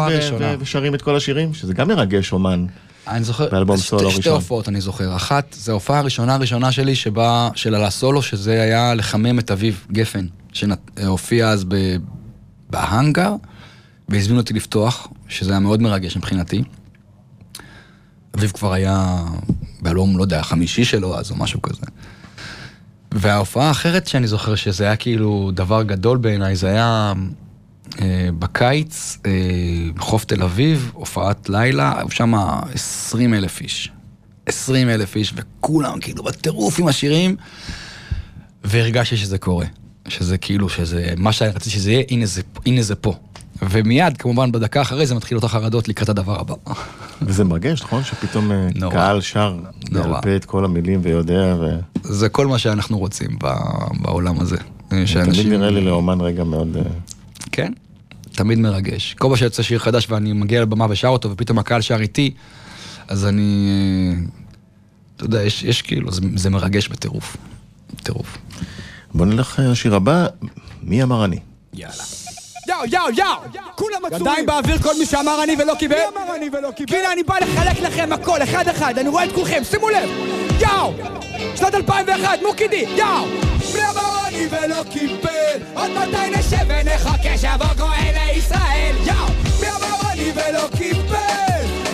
ושרים את כל השירים? שזה גם מרגש אומן. אני זוכר, באלבום שתי- סולו שתי ראשון. הופעות אני זוכר. אחת, זו ההופעה הראשונה הראשונה שלי שבה, של על הסולו, שזה היה לחמם את אביב גפן, שהופיע אז בהאנגר, והזמינו אותי לפתוח, שזה היה מאוד מרגש מבחינתי. אביב כבר היה באלבום, לא יודע, החמישי שלו אז או משהו כזה. וההופעה האחרת שאני זוכר שזה היה כאילו דבר גדול בעיניי, זה היה אה, בקיץ, אה, חוף תל אביב, הופעת לילה, היו שם 20 אלף איש. 20 אלף איש, וכולם כאילו בטירוף עם השירים, והרגשתי שזה קורה. שזה כאילו, שזה, מה שרציתי שזה יהיה, הנה זה, הנה זה פה. ומיד, כמובן, בדקה אחרי זה מתחילות החרדות לקראת הדבר הבא. וזה מרגש, נכון? שפתאום אה, נורא. קהל שר נורא. בעל פה את כל המילים ויודע, ו... זה כל מה שאנחנו רוצים ב- בעולם הזה. תמיד שאנשים- נראה לי לאומן רגע מאוד... אה, כן, תמיד מרגש. כל פעם שיוצא שיר חדש ואני מגיע לבמה ושר אותו, ופתאום הקהל שר איתי, אז אני... אתה יודע, יש, יש כאילו, זה, זה מרגש בטירוף. טירוף. בוא נלך אה, לשיר הבא, מי אמר אני? יאו, יאו, יאו! כולם עצורים! ידיים באוויר כל מי שאמר אני ולא קיבל? מי אמר אני ולא קיבל? הנה אני בא לחלק לכם הכל, אחד אחד, אני רואה את כולכם, שימו לב! יאו! שנת 2001, מוקי די, יאו! מי אמר אני ולא קיבל? עוד מתי נשב ונחכה שיבוא גואל לישראל? יאו! מי אמר אני ולא קיבל?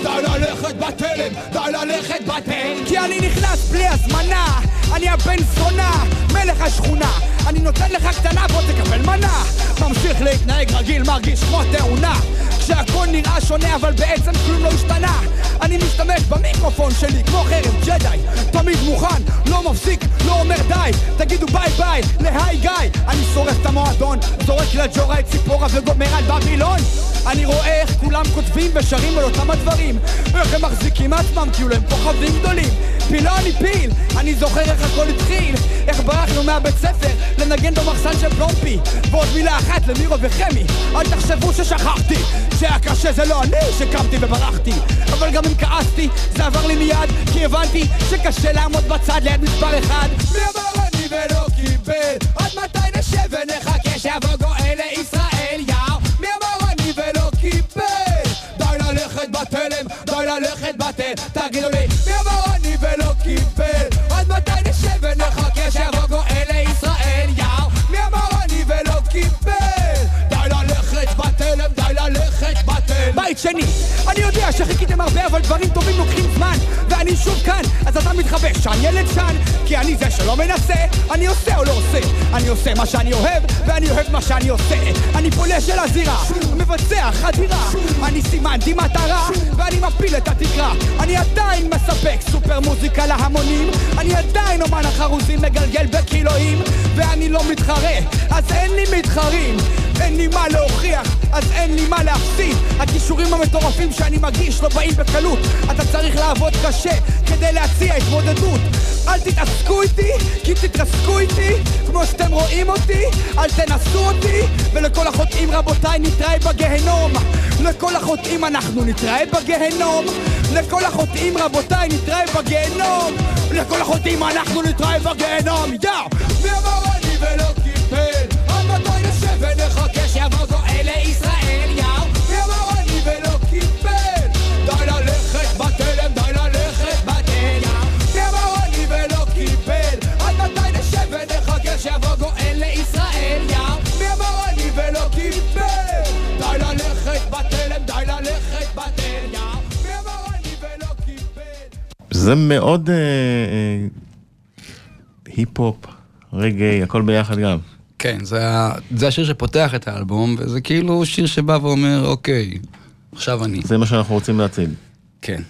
די ללכת בתלם, די ללכת בתלם כי אני נכנס בלי הזמנה אני הבן זונה, מלך השכונה. אני נותן לך קטנה, בוא תקבל מנה. ממשיך להתנהג רגיל, מרגיש כמו תאונה. כשהכל נראה שונה אבל בעצם כלום לא השתנה. אני משתמש במיקרופון שלי כמו חרב ג'די. תמיד מוכן, לא מפסיק, לא אומר די. תגידו ביי ביי להיי גיא. אני שורף את המועדון, זורק לג'ורה את ציפורה וגומר על בבילון. אני רואה איך כולם כותבים ושרים על אותם הדברים. איך הם מחזיקים עצמם כאילו הם כוכבים גדולים פיל לא פיל, אני זוכר איך הכל התחיל איך ברחנו מהבית ספר לנגן במחסן של פלומפי. ועוד מילה אחת למירו וחמי אל תחשבו ששכחתי שהיה קשה זה לא אני שקמתי וברחתי. אבל גם אם כעסתי זה עבר לי מיד כי הבנתי שקשה לעמוד בצד ליד מספר אחד. מי אמר אני ולא קיבל? עד מתי נשב ונחכה שיבוא גואל לישראל? יאו מי אמר אני ולא קיבל? די ללכת בתלם די ללכת בתל תגידו לי מי אמר בתל בית שני אני יודע שחיכיתם הרבה אבל דברים טובים לוקחים זמן ואני שוב כאן אז אתה מתחבא שאני ילד שן כי אני זה שלא מנסה. אני עושה או לא עושה? אני עושה מה שאני אוהב ואני אוהב מה שאני עושה. אני פולש של הזירה מבצע חדירה. אני סימנתי מטרה ואני מפיל את התקרה. אני עדיין מספק סופר מוזיקה להמונים. אני עדיין אומן החרוזים מגלגל בקילואים ואני לא מתחרה, אז אין לי מתחרים אין לי מה להוכיח, אז אין לי מה להפסיד. הכישורים המטורפים שאני מגיש לא באים בקלות. אתה צריך לעבוד קשה כדי להציע התמודדות. אל תתעסקו איתי, כי תתרסקו איתי. כמו שאתם רואים אותי, אל תנסו אותי. ולכל החוטאים רבותיי נתראה בגהנום לכל החוטאים אנחנו נתראה בגהנום לכל החוטאים רבותיי נתראה בגהנום לכל החוטאים אנחנו נתראה בגהנום יאו! מי אמר אני ולא זה מאוד אה, אה, היפ-הופ, רגעי, הכל ביחד גם. כן, זה, השיר שפותח את האלבום, וזה כאילו שיר שבא ואומר, אוקיי, עכשיו אני. זה מה שאנחנו רוצים להציג. כן.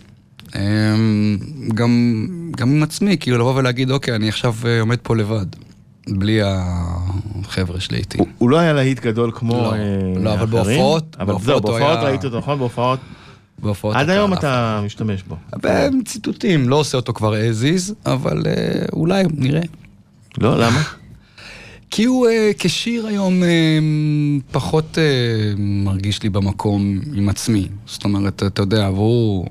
אמ, גם, גם עם עצמי, כאילו לבוא ולהגיד, אוקיי, אני עכשיו אה, עומד פה לבד, בלי החבר'ה שלי איתי. הוא- הוא לא היה להיט גדול כמו לא, אה, לא, אבל בהופעות- אבל זהו, בהופעות היה- ראיתי אותו, נכון? בהופעות. בהופעות עד היום אתה משתמש בו. בציטוטים, לא עושה אותו כבר as is, אבל אה, אולי, נראה. לא, למה? כי הוא אה, כשיר היום אה, פחות אה, מרגיש לי במקום עם עצמי. זאת אומרת, אתה יודע, עברו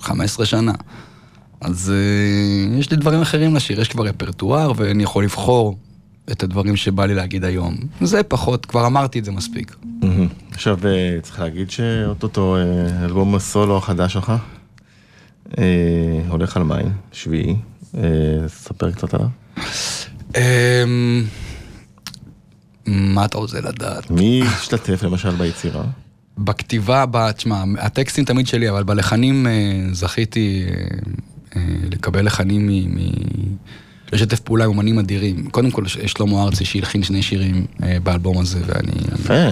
15 שנה. אז אה, יש לי דברים אחרים לשיר, יש כבר רפרטואר ואני יכול לבחור את הדברים שבא לי להגיד היום. זה פחות, כבר אמרתי את זה מספיק. מהמם. עכשיו אה, צריך להגיד שאו-טו-טו אה, אלבום הסולו החדש שלך אה, הולך על מים, שביעי. ספר קצת עליו. אמ, מה אתה רוצה לדעת? מי השתתף למשל ביצירה? בכתיבה, תשמע, הטקסטים תמיד שלי, אבל בלחנים זכיתי לקבל לחנים מ... לשתף פעולה עם אומנים אדירים. קודם כל, שלמה ארצי שהלחין שני שירים באלבום הזה, ואני... יפה.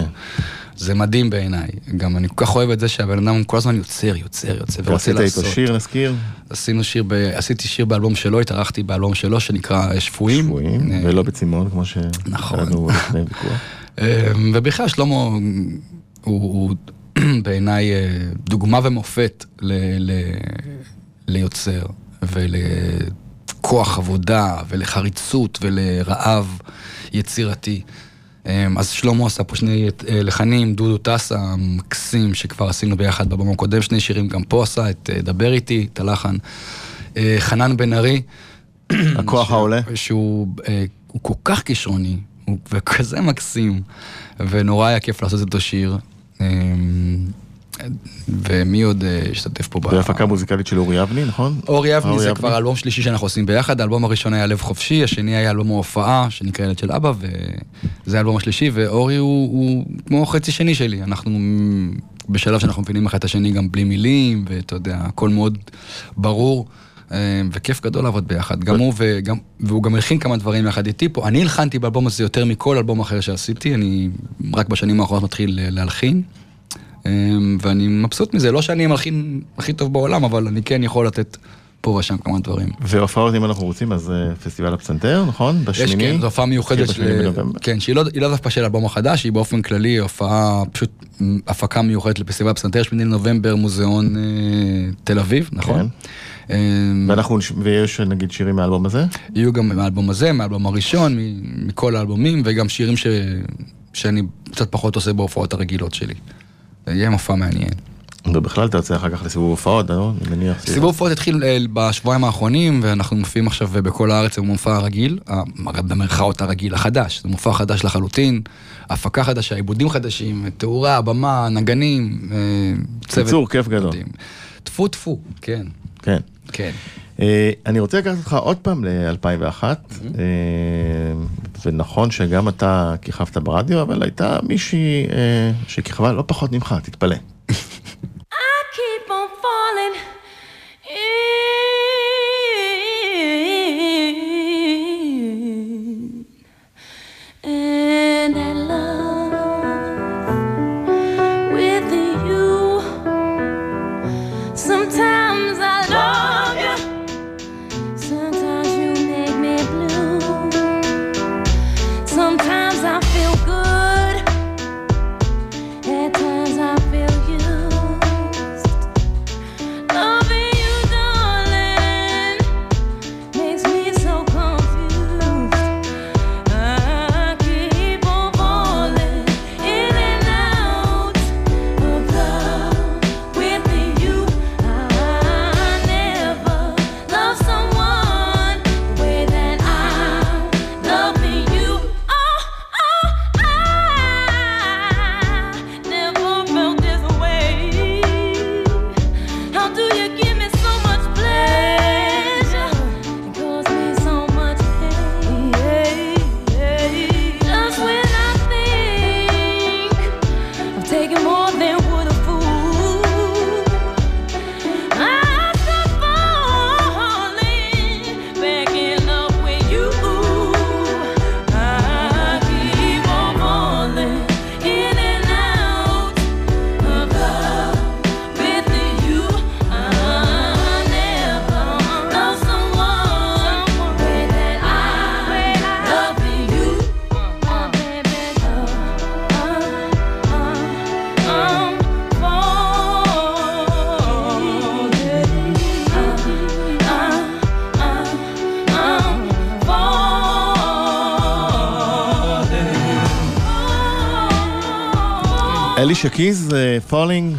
זה מדהים בעיניי. גם אני כל כך אוהב את זה שהבן אדם כל הזמן יוצר, יוצר, יוצר, ורוצה לעשות. איתו שיר, נזכיר? עשינו שיר, ב... עשיתי שיר באלבום שלו, התארחתי באלבום שלו, שנקרא אה, שבויים. שבויים, אה, ולא בצימון, כמו נכון. לפני ויכוח. אה, ובכלל שלמה הוא, הוא בעיניי אה, דוגמה ומופת ל, ל, ליוצר ולכוח עבודה ולחריצות ולרעב יצירתי. אה, אז שלמה עשה פה שני אה, לחנים, דודו טסה המקסים שכבר עשינו ביחד בבמה הקודם, שני שירים גם פה עשה, את אה, דבר איתי, את הלחן. אה, חנן בן ארי, הכוח העולה? שהוא הוא כל כך כישרוני, הוא וכזה מקסים, ונורא היה כיף לעשות איתו שיר. ומי עוד אה, השתתף פה? ב- בהפקה מוזיקלית של אורי אבני, נכון? אורי אבני זה. כבר אלבום שלישי שאנחנו עושים ביחד, האלבום הראשון היה לב חופשי, השני היה אלבום ההופעה, שנקרא ילד של אבא, וזה האלבום השלישי, ואורי הוא, הוא כמו חצי שני שלי, אנחנו בשלב שאנחנו מבינים אחד את השני גם בלי מילים, ואתה יודע, הכל מאוד ברור. אה, וכיף גדול לעבוד ביחד, גם הוא וגם, והוא גם הלחין כמה דברים יחד איתי פה, אני הלחנתי באלבום הזה יותר מכל אלבום אחר שעשיתי, אני רק בשנים האחרונות מתחיל אה, להלחין, ואני מבסוט מזה, לא שאני המלחין הכי טוב בעולם, אבל אני כן יכול לתת פה ושם כמה דברים. והופעות אם אנחנו רוצים, אז אה, פסטיבל הפסנתר, נכון? יש בשמיני? כן, זו הופעה מיוחדת, של-. כן, שהיא לא, לא דווקא של האלבום החדש, היא באופן כללי הופעה, פשוט הפקה מיוחדת לפסטיבל הפסנתר, שמיני לנובמבר, מוזיאון אה, תל אביב, נכון? אה, ואנחנו, נש- ויש נגיד שירים מהאלבום הזה? יהיו גם מהאלבום הזה, מהאלבום הראשון, מכל האלבומים, וגם שירים ש... שאני קצת פחות עושה בהופעות הרגילות שלי. זה יהיה מופע מעניין. ובכלל אתה יוצא אחר כך לסיבוב הופעות, לא? אני מניח. סיבוב הופעות התחיל אה, בשבועיים האחרונים, ואנחנו מופיעים עכשיו בכל הארץ במופע הרגיל, ה- במרכאות הרגיל החדש, זה מופע חדש לחלוטין, הפקה חדשה, עיבודים חדשים, תאורה, במה, נגנים, אה, צוות. קיצור, כיף גדול. טפו טפו, כן, כן. כן. אה, אני רוצה לקחת אותך עוד פעם ל-2001, ונכון שגם אתה כיכבת ברדיו, אבל הייתה מישהי אה, שכיכבה לא פחות ממך, תתפלא. אלישה קיז, Fallin',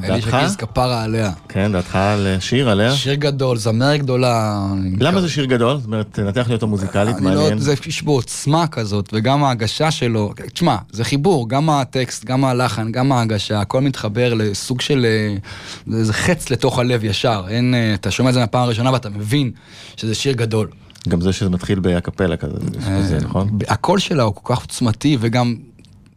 דעתך? אלישה קיז כפרה עליה. כן, דעתך על שיר עליה? שיר גדול, זמרת גדולה. למה זה שיר גדול? זאת אומרת, תנתח לי אותו מוזיקלית, לא, מעניין. זה יש בו עוצמה כזאת, וגם ההגשה שלו, תשמע, זה חיבור, גם הטקסט, גם הלחן, גם ההגשה, הכל מתחבר לסוג של, אה, זה חץ לתוך הלב ישר, אין, אה, אתה שומע את זה מהפעם הראשונה ואתה מבין שזה שיר גדול. גם זה שזה מתחיל באקפלה כזה, זה נכון? הקול שלה הוא כל כך עוצמתי, וגם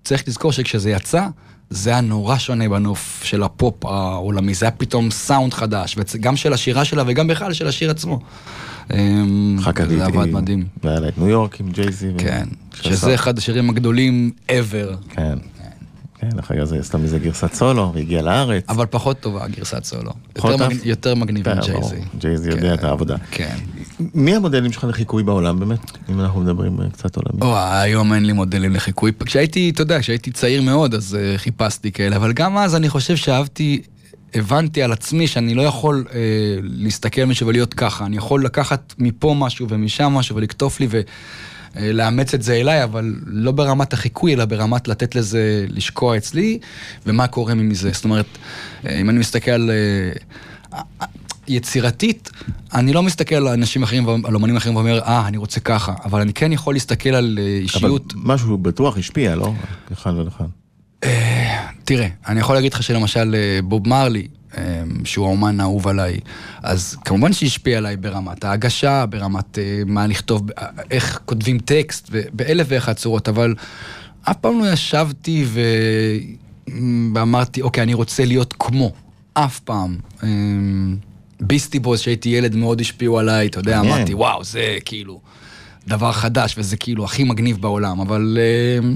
צריך לזכור שכשזה יצא, זה היה נורא שונה בנוף של הפופ העולמי, זה היה פתאום סאונד חדש, וגם של השירה שלה וגם בכלל של השיר עצמו. אמ, אחר כך זה עבד מדהים. והיה לה את ניו יורק עם ג'ייזי. כן, שזה אחד השירים הגדולים ever. כן. כן, אחר כך זה עשתה מזה גרסת סולו, והגיעה לארץ. אבל פחות טובה גרסת סולו. יותר? מגניב- מגניב כן, מג'ייזי. ברור. ג'ייזי יודע את העבודה. כן. מי המודלים שלך לחיקוי בעולם באמת? אם אנחנו מדברים אה, קצת עולמי. או, היום אין לי מודלים לחיקוי. כשהייתי, אתה יודע, כשהייתי צעיר מאוד, אז uh, חיפשתי כאלה, אבל גם אז אני חושב שאהבתי, הבנתי על עצמי שאני לא יכול uh, להסתכל על מישהו ולהיות ככה. אני יכול לקחת מפה משהו ומשם משהו ולקטוף לי ולאמץ את זה אליי, אבל לא ברמת החיקוי, אלא ברמת לתת לזה לשקוע אצלי, ומה קורה מזה. זאת אומרת, אם אני מסתכל על... אה, יצירתית, אני לא מסתכל על אנשים אחרים, על אומנים אחרים ואומר, אה, אני רוצה ככה, אבל אני כן יכול להסתכל על אה, אבל אישיות. משהו בטוח השפיע, לא? לכאן ולכאן. תראה, אני יכול להגיד לך שלמשל אה, בוב מרלי, אה, שהוא האומן האהוב עליי, אז כמובן שהשפיע עליי ברמת ההגשה, ברמת אה, מה לכתוב, אה, איך כותבים טקסט, באלף ואחת צורות, אבל אף פעם לא ישבתי ו... ואמרתי, אוקיי, אני רוצה להיות כמו. אף פעם. ביסטי בוס, שהייתי ילד, מאוד השפיעו עליי, אתה יודע, מעניין. אמרתי, וואו, זה כאילו דבר חדש, וזה כאילו הכי מגניב בעולם, אבל... אה,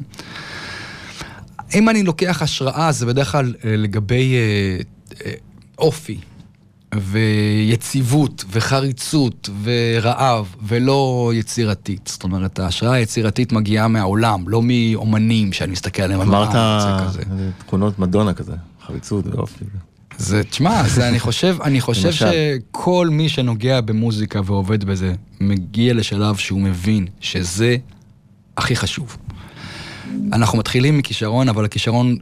אם אני לוקח השראה, זה בדרך כלל אה, לגבי אה, אה, אופי, ויציבות, וחריצות, ורעב, ולא יצירתית. זאת אומרת, ההשראה היצירתית מגיעה מהעולם, לא מאומנים שאני מסתכל עליהם. אמרת תכונות מדונה כזה, חריצות ואופי. זה, תשמע, זה, אני חושב, אני חושב. שכל מי שנוגע במוזיקה ועובד בזה, מגיע לשלב שהוא מבין שזה הכי חשוב. אנחנו מתחילים מכישרון, אבל הכישרון,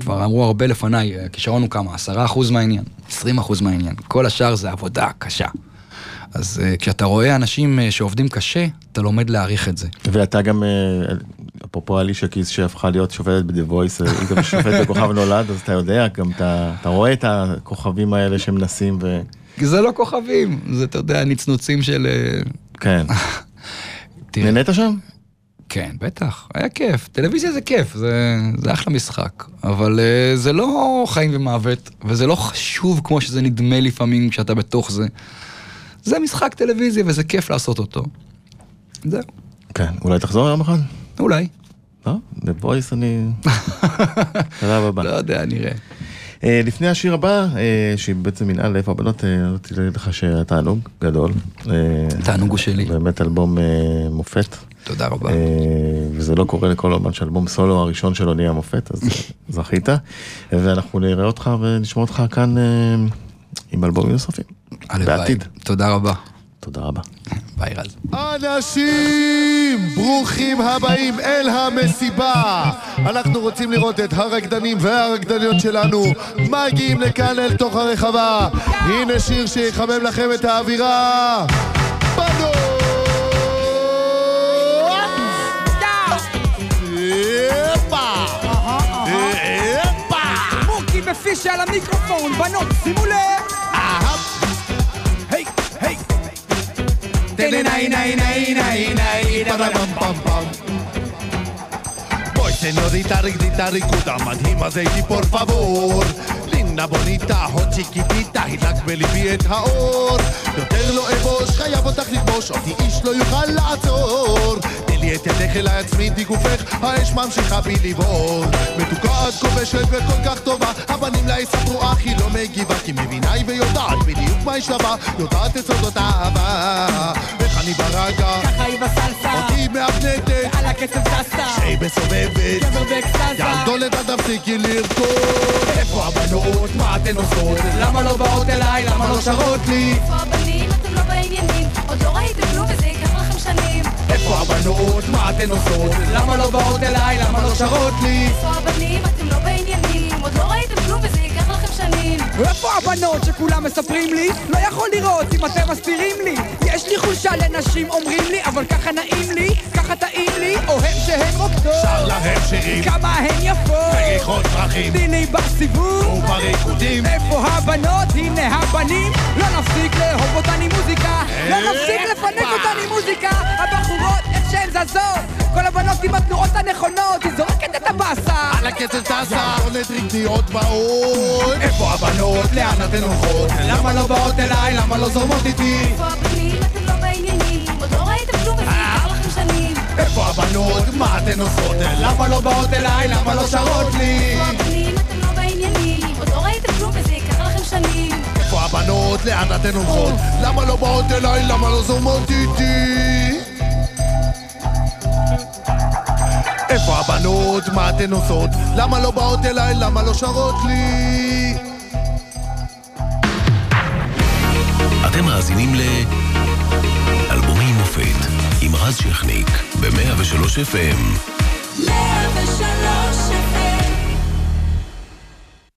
כבר אמרו הרבה לפניי, הכישרון הוא כמה? עשרה אחוז מהעניין, עשרים אחוז מהעניין. כל השאר זה עבודה קשה. אז uh, כשאתה רואה אנשים uh, שעובדים קשה, אתה לומד להעריך את זה. ואתה גם, אה, אפרופו אלישה קיס שהפכה להיות שופטת ב-The Voice, היא גם שופטת בכוכב נולד, אז אתה יודע, גם אתה אתה רואה את הכוכבים האלה שמנסים ו... זה לא כוכבים, זה, אתה יודע, נצנוצים של... כן. נהנית שם? כן, בטח, היה כיף. טלוויזיה זה כיף, זה, זה אחלה משחק. אבל uh, זה לא חיים ומוות, וזה לא חשוב כמו שזה נדמה לפעמים כשאתה בתוך זה. זה משחק טלוויזיה וזה כיף לעשות אותו. זהו, כן. אולי תחזור יום אחד? אולי. לא? The Voice אני... שלב הבא. לא יודע, נראה. אה, לפני השיר הבא, אה, שהיא בעצם מנהל איפה הבנות, אה, רציתי להגיד לך שהתענוג גדול. אה, תענוג הוא שלי. באמת אלבום אה, מופת. תודה רבה. אה, וזה לא קורה לכל אומן שאלבום סולו הראשון שלו נהיה מופת, אז זכית. ואנחנו נראה אותך ונשמע אותך כאן אה, עם אלבומים נוספים. הלוואי. בעתיד. תודה רבה. תודה רבה. ביי רז. אנשים, ברוכים הבאים אל המסיבה. אנחנו רוצים לראות את הרקדנים והרקדניות שלנו מגיעים לכאן אל תוך הרחבה. הנה שיר שיחמם לכם את האווירה. מוקי ופיש על המיקרופון, בנות, שימו לב! Voy señorita, ritarricuta, más y por favor לינה בוניטה, הוד צ'יקיטיטה, הדלק בליבי את האור. יותר לא אבוש, חייב אותך לכבוש, אותי איש לא יוכל לעצור. תני לי את ידך אל עצמי גופך, האש ממשיכה בי לבעור. מתוקה את כובשת וכל כך טובה, הבנים לה יספרו אך היא לא מגיבה כי מבינה היא ויודעת בדיוק מה היא שווה, יודעת את סודות האהבה. איך אני ברגע, ככה היא בסלסה, אותי מהפנטת על הקצב טסה, שהיא מסובבת. גבר באקסטזה. ילדולת עד תפסיקי לרקוד. איפה הבנות? מה אתן עושות? למה לא באות אליי? למה לא שרות לי? איפה הבנים? אתם לא בעניינים. עוד לא ראיתם כלום וזה ייקח לכם שנים. איפה הבנות? מה אתן עושות? למה לא באות אליי? למה לא שרות לי? איפה הבנים? אתם לא בעניינים. שנים. איפה הבנות שכולם מספרים לי? לא יכול לראות אם אתם מסתירים לי. יש לי חולשה לנשים אומרים לי אבל ככה נעים לי, ככה טעים לי. אוהב שהן רוקדות שר להם שירים. כמה הן יפות. בריחות פרחים. תני לי בסיבוב. ובריקודים איפה הבנות? הנה הבנים. לא נפסיק לאהוב אותני מוזיקה. לא נפסיק לפנק אותני מוזיקה. הבחורות שהן זזות כל הבנות עם התנועות הנכונות היא זורקת את הבאסה על הקצב טסה עולת רקדיות באות איפה הבנות? לאן אתן הולכות? למה לא באות אליי? למה לא זורמות איתי? איפה הבנים? אתם לא בעניינים. עוד לא ראיתם כלום וזה ייקח לכם שנים. איפה הבנות? מה אתן עושות? למה לא באות אליי? למה לא שרות לי? איפה הבנים? אתם לא בעניינים. עוד לא ראיתם כלום וזה ייקח לכם שנים. איפה הבנות? לאן אתן הולכות? למה לא באות אליי? למה לא זורמות איתי? איפה הבנות? מה אתן עושות? למה לא באות אליי? למה לא שרות לי? אתם מאזינים ל... אלבומי מופת עם רז שכניק ב-103 FM. 103